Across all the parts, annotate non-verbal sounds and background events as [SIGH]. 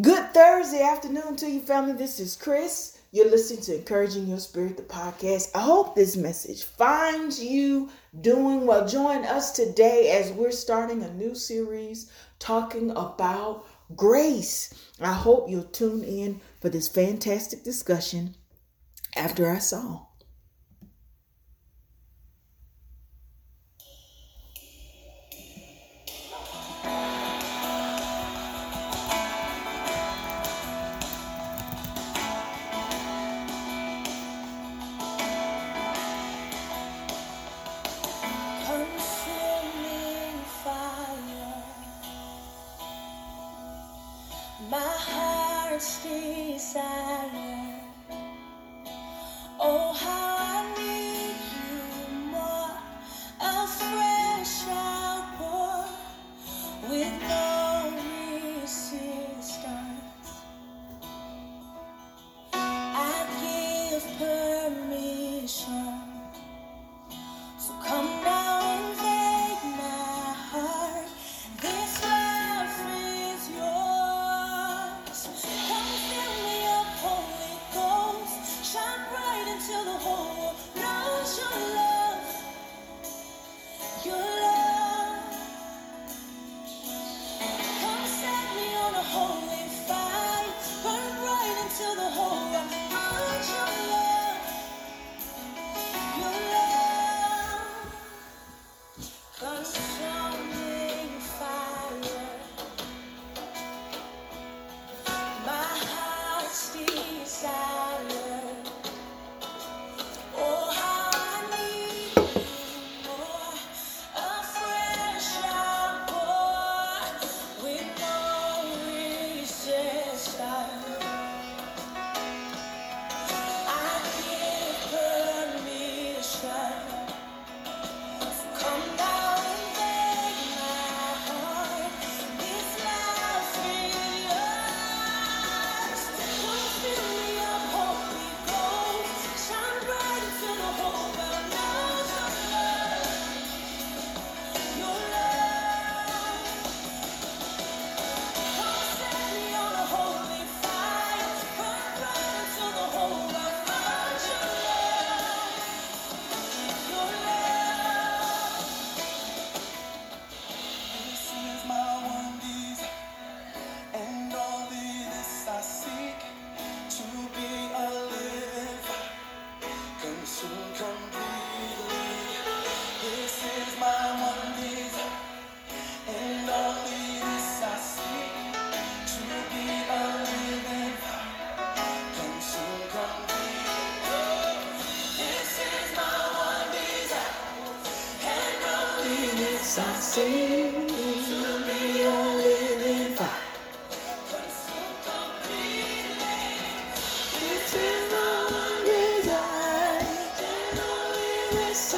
Good Thursday afternoon to you, family. This is Chris. You're listening to Encouraging Your Spirit, the podcast. I hope this message finds you doing well. Join us today as we're starting a new series talking about grace. I hope you'll tune in for this fantastic discussion after our song.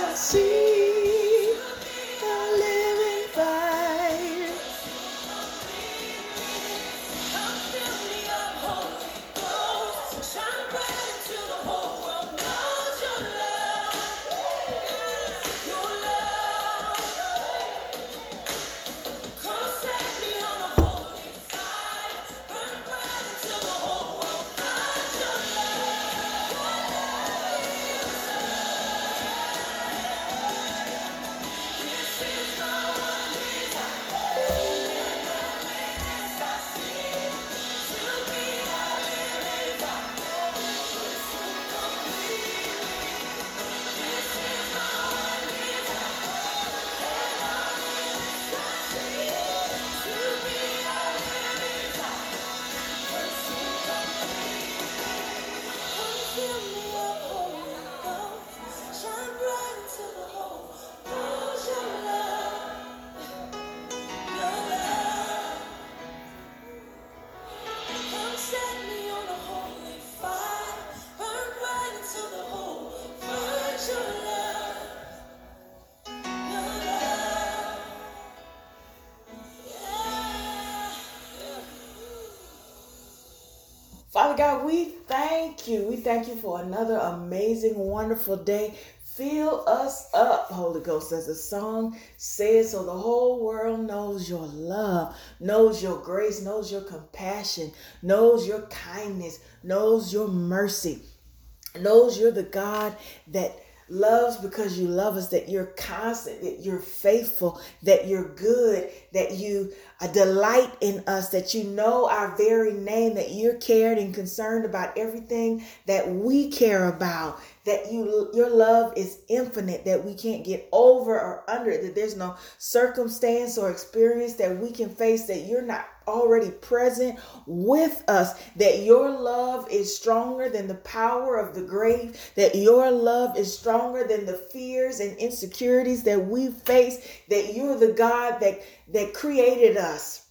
I see. Father God, we thank you. We thank you for another amazing, wonderful day. Fill us up, Holy Ghost, as the song says, so the whole world knows your love, knows your grace, knows your compassion, knows your kindness, knows your mercy, knows you're the God that loves because you love us, that you're constant, that you're faithful, that you're good, that you uh, delight in us, that you know our very name, that you're cared and concerned about everything that we care about, that you your love is infinite, that we can't get over or under it, that there's no circumstance or experience that we can face that you're not already present with us, that your love is stronger than the power of the grave, that your love is stronger than the fears and insecurities that we face, that you're the God that, that created us.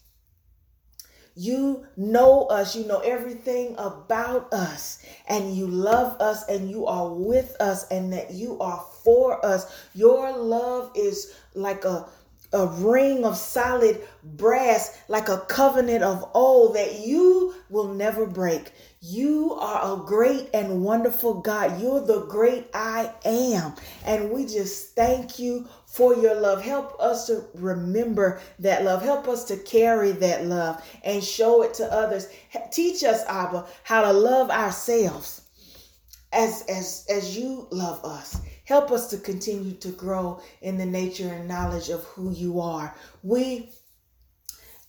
You know us, you know everything about us, and you love us, and you are with us, and that you are for us. Your love is like a a ring of solid brass, like a covenant of old that you will never break. You are a great and wonderful God. You're the great I am. And we just thank you for your love. Help us to remember that love. Help us to carry that love and show it to others. Teach us, Abba, how to love ourselves as as as you love us. Help us to continue to grow in the nature and knowledge of who you are. We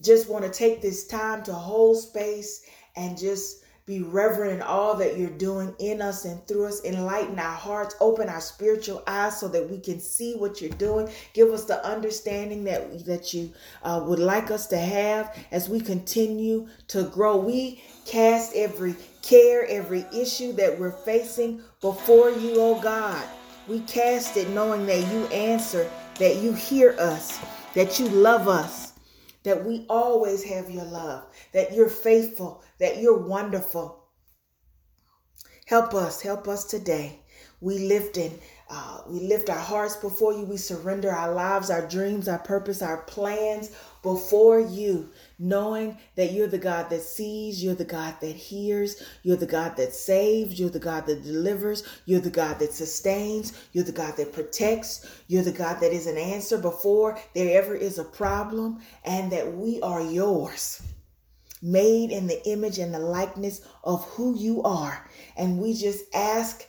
just want to take this time to hold space and just be reverent in all that you're doing in us and through us. Enlighten our hearts, open our spiritual eyes so that we can see what you're doing. Give us the understanding that, that you uh, would like us to have as we continue to grow. We cast every care, every issue that we're facing before you, oh God. We cast it knowing that you answer, that you hear us, that you love us, that we always have your love, that you're faithful, that you're wonderful. Help us, help us today. We lift and uh, we lift our hearts before you. We surrender our lives, our dreams, our purpose, our plans before you, knowing that you're the God that sees, you're the God that hears, you're the God that saves, you're the God that delivers, you're the God that sustains, you're the God that protects, you're the God that is an answer before there ever is a problem, and that we are yours made in the image and the likeness of who you are. And we just ask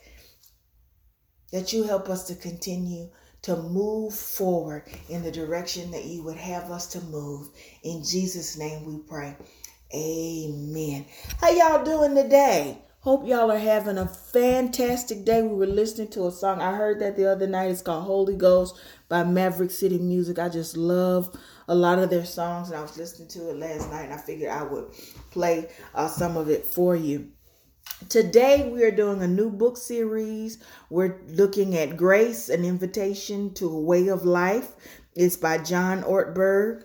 that you help us to continue to move forward in the direction that you would have us to move. In Jesus' name we pray. Amen. How y'all doing today? Hope y'all are having a fantastic day. We were listening to a song. I heard that the other night. It's called Holy Ghost by Maverick City Music. I just love a lot of their songs, and I was listening to it last night, and I figured I would play uh, some of it for you. Today, we are doing a new book series. We're looking at Grace, an invitation to a way of life. It's by John Ortberg.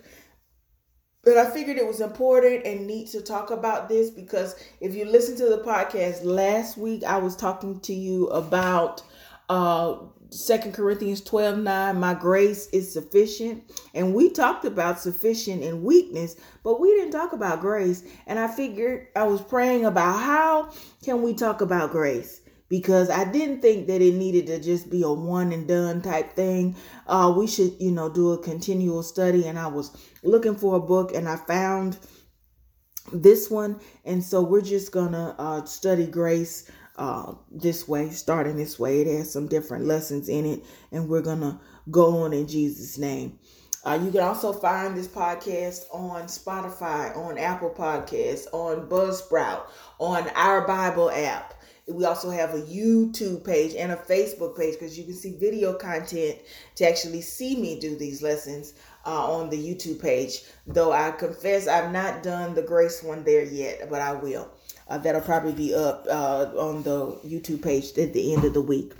But I figured it was important and neat to talk about this because if you listen to the podcast last week, I was talking to you about uh Second Corinthians 12 9, my grace is sufficient. And we talked about sufficient and weakness, but we didn't talk about grace. And I figured I was praying about how can we talk about grace? Because I didn't think that it needed to just be a one and done type thing. Uh, we should, you know, do a continual study. And I was looking for a book and I found this one. And so we're just gonna uh, study grace uh, this way, starting this way. It has some different lessons in it, and we're gonna go on in Jesus' name. Uh, you can also find this podcast on Spotify, on Apple Podcasts, on Buzzsprout, on our Bible app. We also have a YouTube page and a Facebook page because you can see video content to actually see me do these lessons uh, on the YouTube page. Though I confess I've not done the grace one there yet, but I will. Uh, that'll probably be up uh, on the YouTube page at the end of the week.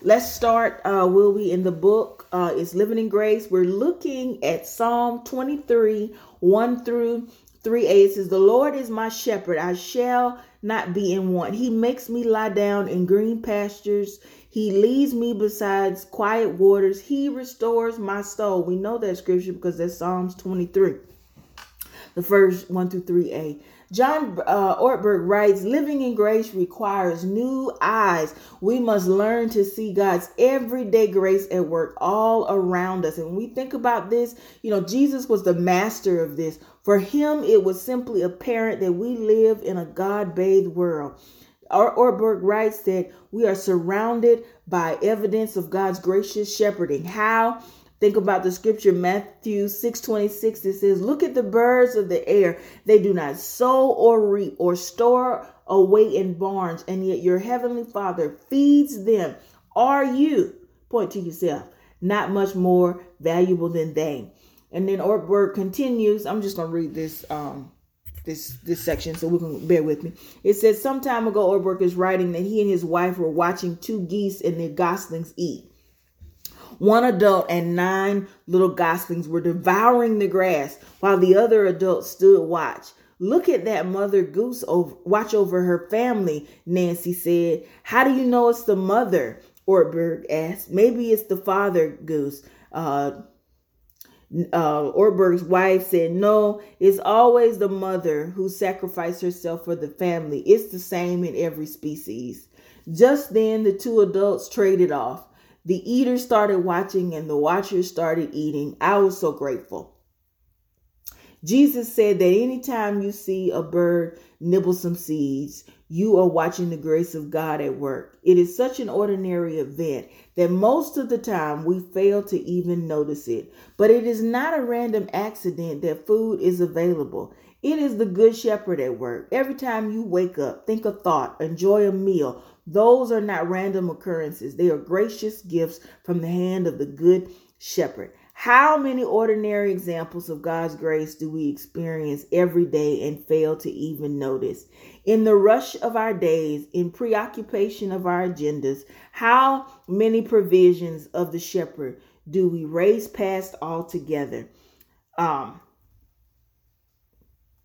Let's start, uh, will we, in the book. Uh, it's Living in Grace. We're looking at Psalm 23 1 through 3a. It says, The Lord is my shepherd. I shall not be in want. He makes me lie down in green pastures. He leads me beside quiet waters. He restores my soul. We know that scripture because that's Psalms 23 the first 1 through 3a. John uh, Ortberg writes, living in grace requires new eyes. We must learn to see God's everyday grace at work all around us. And when we think about this, you know, Jesus was the master of this. For him, it was simply apparent that we live in a God bathed world. Or- Ortberg writes that we are surrounded by evidence of God's gracious shepherding. How? Think about the scripture Matthew 6 26. It says, Look at the birds of the air. They do not sow or reap or store away in barns, and yet your heavenly Father feeds them. Are you, point to yourself, not much more valuable than they? And then Ortberg continues. I'm just gonna read this um this this section so we can bear with me. It says some time ago Ortberg is writing that he and his wife were watching two geese and their goslings eat. One adult and nine little goslings were devouring the grass while the other adult stood watch. Look at that mother goose over, watch over her family, Nancy said. How do you know it's the mother? Ortberg asked. Maybe it's the father goose. Uh, uh, Ortberg's wife said, No, it's always the mother who sacrificed herself for the family. It's the same in every species. Just then, the two adults traded off. The eaters started watching and the watchers started eating. I was so grateful. Jesus said that anytime you see a bird nibble some seeds, you are watching the grace of God at work. It is such an ordinary event that most of the time we fail to even notice it. But it is not a random accident that food is available. It is the good shepherd at work. Every time you wake up, think a thought, enjoy a meal. Those are not random occurrences. They are gracious gifts from the hand of the good shepherd. How many ordinary examples of God's grace do we experience every day and fail to even notice? In the rush of our days, in preoccupation of our agendas, how many provisions of the shepherd do we race past altogether? Um,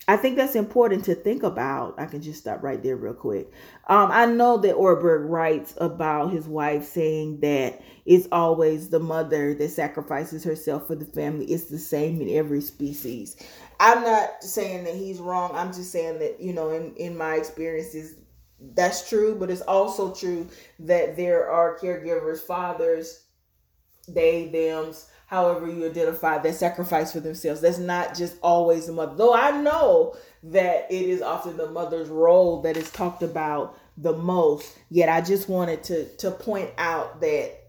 I think that's important to think about. I can just stop right there real quick. Um, I know that Ortberg writes about his wife saying that it's always the mother that sacrifices herself for the family. It's the same in every species. I'm not saying that he's wrong. I'm just saying that, you know, in, in my experiences, that's true, but it's also true that there are caregivers, fathers, they, thems, however you identify that sacrifice for themselves. That's not just always the mother. Though I know that it is often the mother's role that is talked about the most. Yet I just wanted to to point out that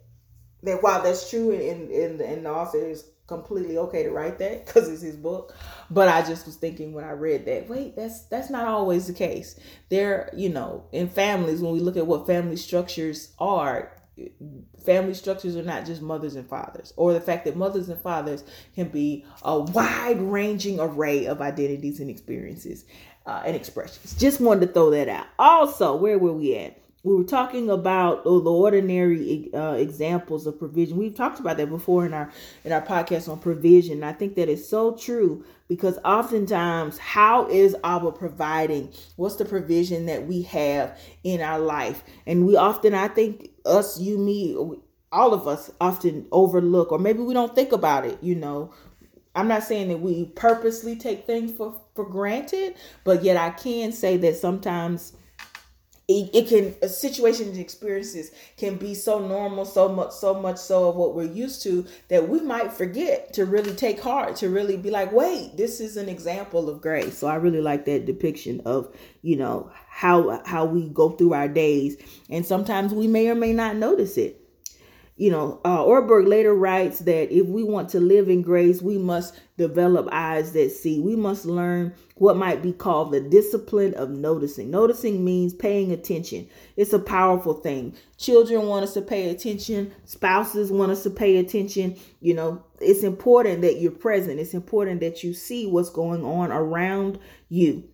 that while that's true and and, and the author is completely okay to write that because it's his book but i just was thinking when i read that wait that's that's not always the case there you know in families when we look at what family structures are family structures are not just mothers and fathers or the fact that mothers and fathers can be a wide ranging array of identities and experiences uh, and expressions just wanted to throw that out also where were we at we were talking about oh, the ordinary uh, examples of provision. We've talked about that before in our in our podcast on provision. I think that is so true because oftentimes, how is Abba providing? What's the provision that we have in our life? And we often, I think, us, you, me, all of us often overlook, or maybe we don't think about it. You know, I'm not saying that we purposely take things for for granted, but yet I can say that sometimes it, it can situations and experiences can be so normal so much so much so of what we're used to that we might forget to really take heart to really be like wait this is an example of grace so i really like that depiction of you know how how we go through our days and sometimes we may or may not notice it you know, uh, Ortberg later writes that if we want to live in grace, we must develop eyes that see. We must learn what might be called the discipline of noticing. Noticing means paying attention. It's a powerful thing. Children want us to pay attention, spouses want us to pay attention. You know, it's important that you're present, it's important that you see what's going on around you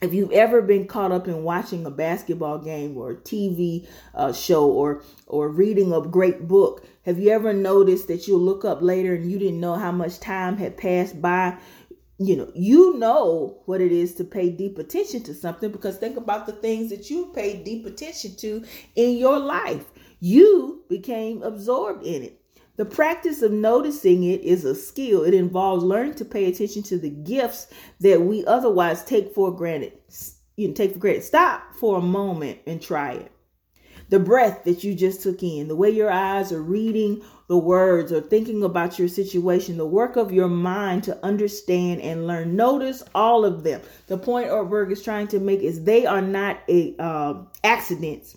if you've ever been caught up in watching a basketball game or a TV uh, show or or reading a great book, have you ever noticed that you'll look up later and you didn't know how much time had passed by? You know, you know what it is to pay deep attention to something because think about the things that you paid deep attention to in your life. You became absorbed in it. The practice of noticing it is a skill. It involves learning to pay attention to the gifts that we otherwise take for granted. You take for granted. Stop for a moment and try it. The breath that you just took in, the way your eyes are reading the words or thinking about your situation, the work of your mind to understand and learn. Notice all of them. The point Ortberg is trying to make is they are not a uh, accidents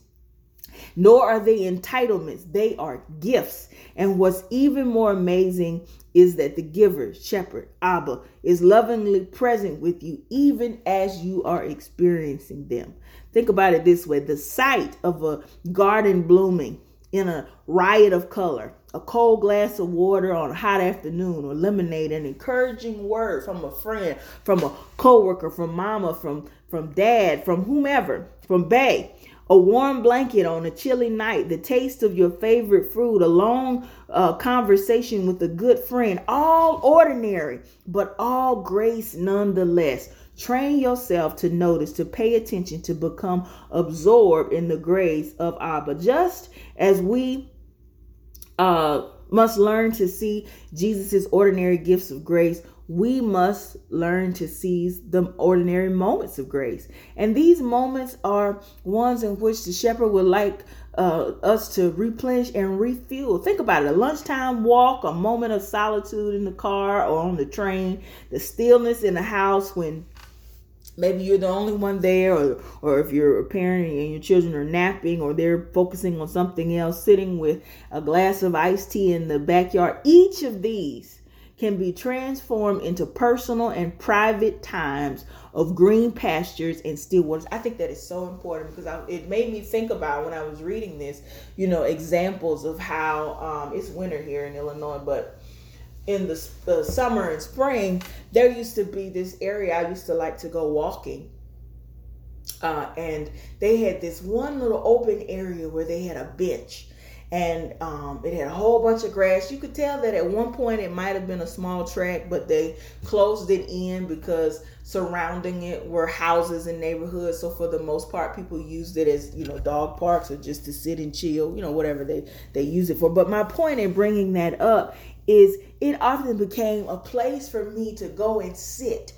nor are they entitlements. They are gifts. And what's even more amazing is that the giver, shepherd, Abba, is lovingly present with you even as you are experiencing them. Think about it this way the sight of a garden blooming in a riot of color, a cold glass of water on a hot afternoon, or lemonade, an encouraging word from a friend, from a coworker, from mama, from from dad, from whomever, from Bay a warm blanket on a chilly night, the taste of your favorite food, a long uh, conversation with a good friend, all ordinary, but all grace nonetheless. Train yourself to notice, to pay attention, to become absorbed in the grace of Abba. Just as we uh, must learn to see Jesus' ordinary gifts of grace, we must learn to seize the ordinary moments of grace. And these moments are ones in which the shepherd would like uh, us to replenish and refuel. Think about it a lunchtime walk, a moment of solitude in the car or on the train, the stillness in the house when maybe you're the only one there or or if you're a parent and your children are napping or they're focusing on something else sitting with a glass of iced tea in the backyard each of these can be transformed into personal and private times of green pastures and still waters. I think that is so important because I, it made me think about when I was reading this, you know, examples of how um, it's winter here in Illinois, but in the, the summer and spring, there used to be this area I used to like to go walking. Uh, and they had this one little open area where they had a bench and um, it had a whole bunch of grass. You could tell that at one point it might have been a small track, but they closed it in because surrounding it were houses and neighborhoods. So for the most part, people used it as you know dog parks or just to sit and chill, you know whatever they they use it for. But my point in bringing that up is it often became a place for me to go and sit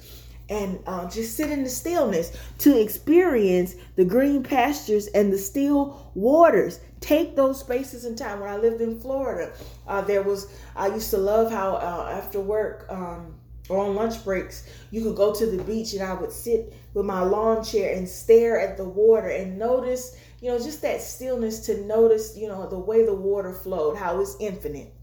and uh, just sit in the stillness to experience the green pastures and the still waters. Take those spaces in time. When I lived in Florida, uh, there was, I used to love how uh, after work um, or on lunch breaks, you could go to the beach and I would sit with my lawn chair and stare at the water and notice, you know, just that stillness to notice, you know, the way the water flowed, how it's infinite.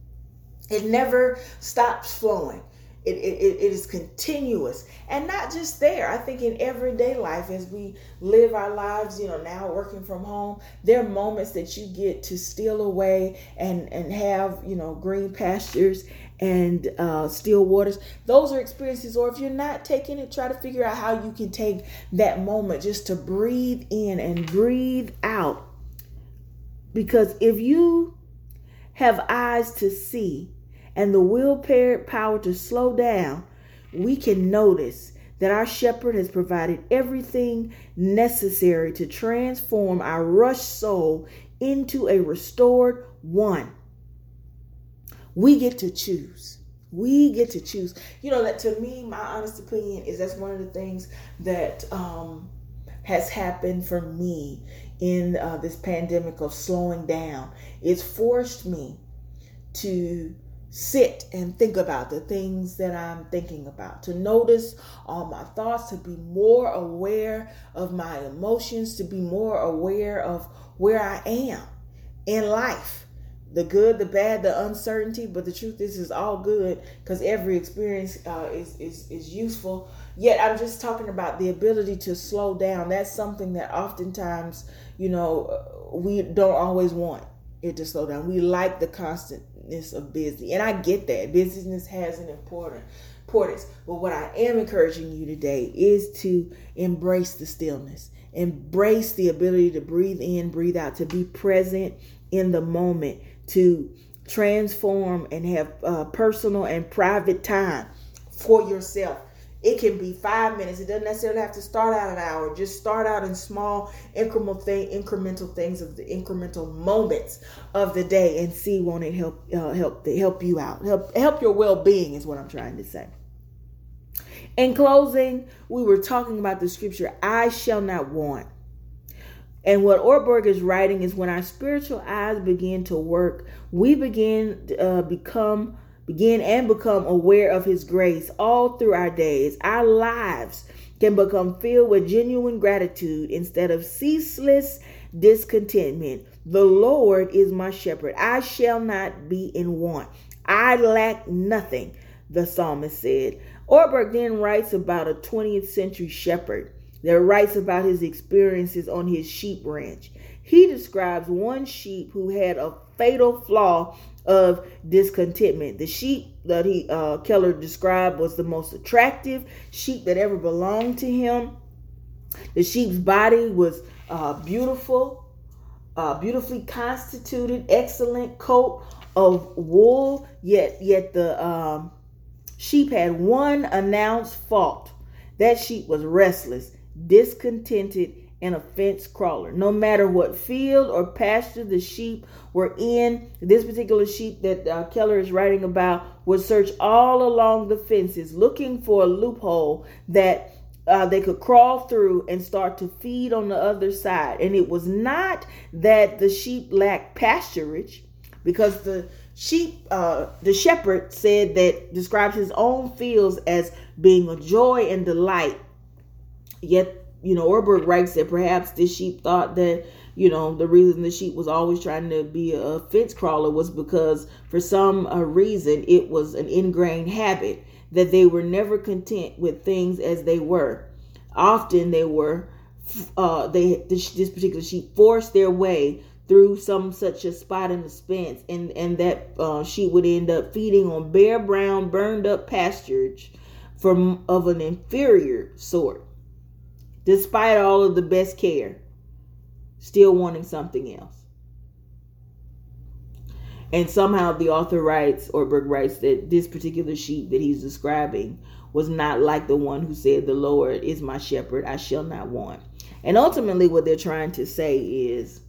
It never stops flowing. It, it, it is continuous. And not just there. I think in everyday life as we live our lives you know now working from home there are moments that you get to steal away and and have you know green pastures and uh, still waters. Those are experiences. Or if you're not taking it try to figure out how you can take that moment just to breathe in and breathe out. Because if you have eyes to see and the willpower to slow down, we can notice that our shepherd has provided everything necessary to transform our rushed soul into a restored one. We get to choose. We get to choose. You know, that to me, my honest opinion is that's one of the things that um, has happened for me in uh, this pandemic of slowing down. It's forced me to sit and think about the things that I'm thinking about, to notice all my thoughts, to be more aware of my emotions, to be more aware of where I am in life. The good, the bad, the uncertainty, but the truth is, is all good because every experience uh, is, is is useful. Yet, I'm just talking about the ability to slow down. That's something that oftentimes, you know, we don't always want it to slow down. We like the constantness of busy. And I get that. Busyness has an important importance. But what I am encouraging you today is to embrace the stillness. Embrace the ability to breathe in, breathe out, to be present in the moment, to transform and have uh, personal and private time for yourself It can be five minutes. It doesn't necessarily have to start out an hour. Just start out in small incremental thing, incremental things of the incremental moments of the day, and see won't it help uh, help help you out, help help your well being is what I'm trying to say. In closing, we were talking about the scripture, I shall not want. And what Ortberg is writing is when our spiritual eyes begin to work, we begin to uh, become begin and become aware of his grace all through our days. Our lives can become filled with genuine gratitude instead of ceaseless discontentment. The Lord is my shepherd. I shall not be in want. I lack nothing, the psalmist said. Ortberg then writes about a 20th century shepherd that writes about his experiences on his sheep ranch. He describes one sheep who had a fatal flaw of discontentment. The sheep that he uh, Keller described was the most attractive sheep that ever belonged to him. The sheep's body was uh, beautiful, uh, beautifully constituted, excellent coat of wool. Yet, yet the um, sheep had one announced fault. That sheep was restless, discontented, and a fence crawler. No matter what field or pasture the sheep were in, this particular sheep that uh, Keller is writing about would search all along the fences looking for a loophole that uh, they could crawl through and start to feed on the other side. And it was not that the sheep lacked pasturage, because the sheep, uh, the shepherd said that describes his own fields as being a joy and delight. Yet you know, Ortberg writes that perhaps this sheep thought that, you know, the reason the sheep was always trying to be a fence crawler was because for some uh, reason it was an ingrained habit that they were never content with things as they were. Often they were, uh, they this, this particular sheep forced their way through some such a spot in the fence, and and that uh, sheep would end up feeding on bare, brown, burned up pasturage from of an inferior sort despite all of the best care, still wanting something else. And somehow the author writes, Ortberg writes, that this particular sheep that he's describing was not like the one who said, The Lord is my shepherd, I shall not want. And ultimately, what they're trying to say is,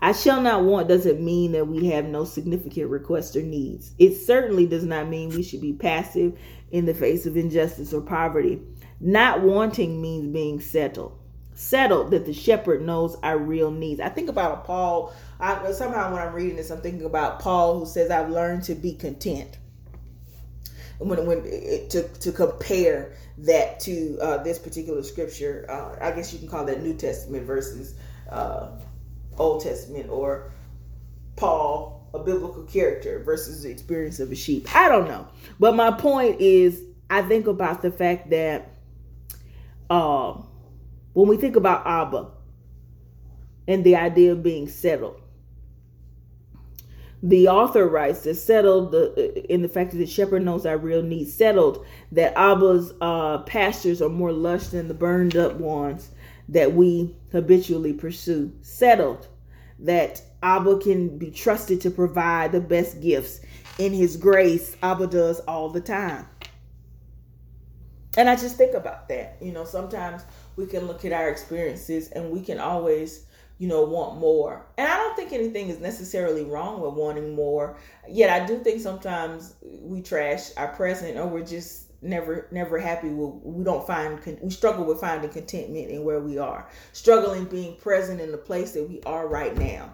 I shall not want doesn't mean that we have no significant requests or needs. It certainly does not mean we should be passive in the face of injustice or poverty. Not wanting means being settled. Settled that the shepherd knows our real needs. I think about a Paul. I, somehow when I'm reading this, I'm thinking about Paul who says, "I've learned to be content." When, when to to compare that to uh, this particular scripture, uh, I guess you can call that New Testament versus uh, Old Testament, or Paul, a biblical character versus the experience of a sheep. I don't know, but my point is, I think about the fact that um, when we think about Abba and the idea of being settled, the author writes that settled the, in the fact that the shepherd knows our real needs, settled that Abba's uh, pastures are more lush than the burned up ones that we habitually pursue. Settled that Abba can be trusted to provide the best gifts. In his grace, Abba does all the time. And I just think about that. You know, sometimes we can look at our experiences and we can always, you know, want more. And I don't think anything is necessarily wrong with wanting more. Yet I do think sometimes we trash our present or we're just never never happy with we don't find we struggle with finding contentment in where we are struggling being present in the place that we are right now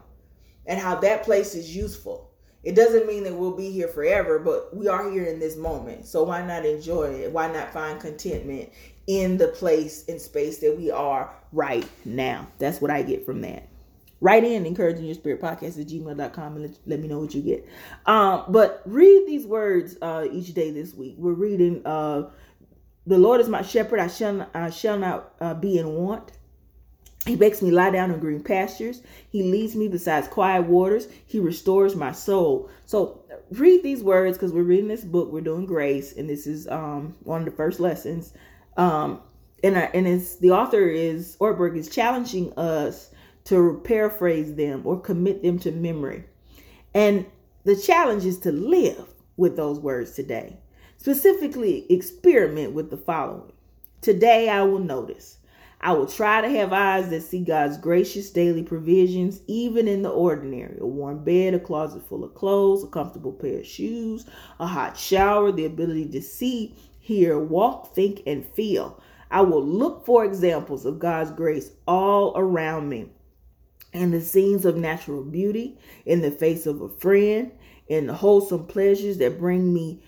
and how that place is useful it doesn't mean that we'll be here forever, but we are here in this moment. So why not enjoy it? Why not find contentment in the place and space that we are right now? That's what I get from that. Write in encouraging your spirit podcast at gmail.com and let, me know what you get. Um, but read these words uh, each day this week. We're reading uh, The Lord is my shepherd, I shall, I shall not uh, be in want. He makes me lie down in green pastures. He leads me beside quiet waters. He restores my soul. So read these words because we're reading this book. We're doing grace, and this is um, one of the first lessons. Um, and and it's the author is Ortberg is challenging us to paraphrase them or commit them to memory. And the challenge is to live with those words today. Specifically, experiment with the following. Today I will notice. I will try to have eyes that see God's gracious daily provisions, even in the ordinary a warm bed, a closet full of clothes, a comfortable pair of shoes, a hot shower, the ability to see, hear, walk, think, and feel. I will look for examples of God's grace all around me in the scenes of natural beauty, in the face of a friend, in the wholesome pleasures that bring me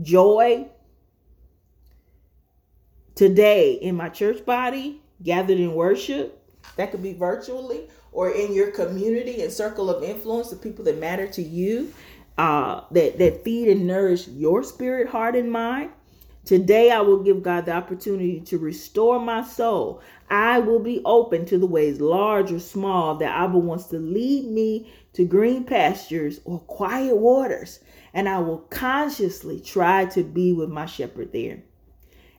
joy. Today, in my church body, gathered in worship, that could be virtually or in your community and circle of influence, the people that matter to you, uh, that, that feed and nourish your spirit, heart, and mind. Today, I will give God the opportunity to restore my soul. I will be open to the ways, large or small, that Abba wants to lead me to green pastures or quiet waters. And I will consciously try to be with my shepherd there.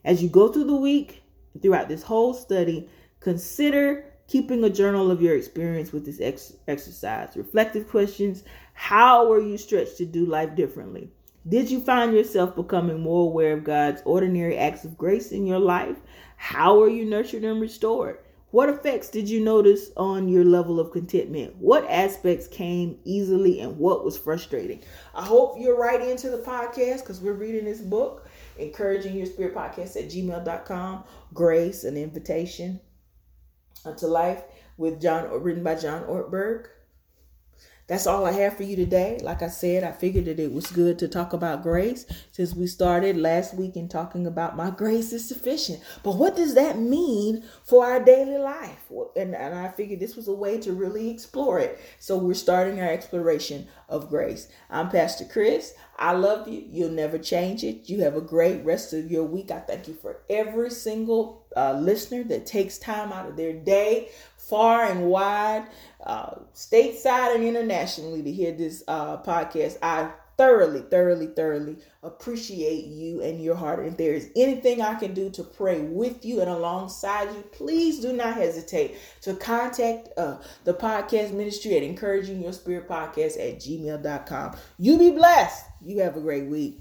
As you go through the week, throughout this whole study, consider keeping a journal of your experience with this ex- exercise. Reflective questions How were you stretched to do life differently? Did you find yourself becoming more aware of God's ordinary acts of grace in your life? How are you nurtured and restored? What effects did you notice on your level of contentment? What aspects came easily and what was frustrating? I hope you're write into the podcast because we're reading this book, Encouraging Your Spirit Podcast at gmail.com. Grace, an invitation uh, unto life with John, written by John Ortberg. That's all I have for you today. Like I said, I figured that it was good to talk about grace since we started last week in talking about my [LAUGHS] grace is sufficient. But what does that mean for our daily life? And, and I figured this was a way to really explore it. So we're starting our exploration of grace. I'm Pastor Chris. I love you. You'll never change it. You have a great rest of your week. I thank you for every single uh, listener that takes time out of their day, far and wide, uh, stateside and internationally, to hear this uh, podcast. I thoroughly, thoroughly, thoroughly appreciate you and your heart. And if there is anything I can do to pray with you and alongside you, please do not hesitate to contact uh, the podcast ministry at encouraging your spirit podcast at gmail.com. You be blessed. You have a great week.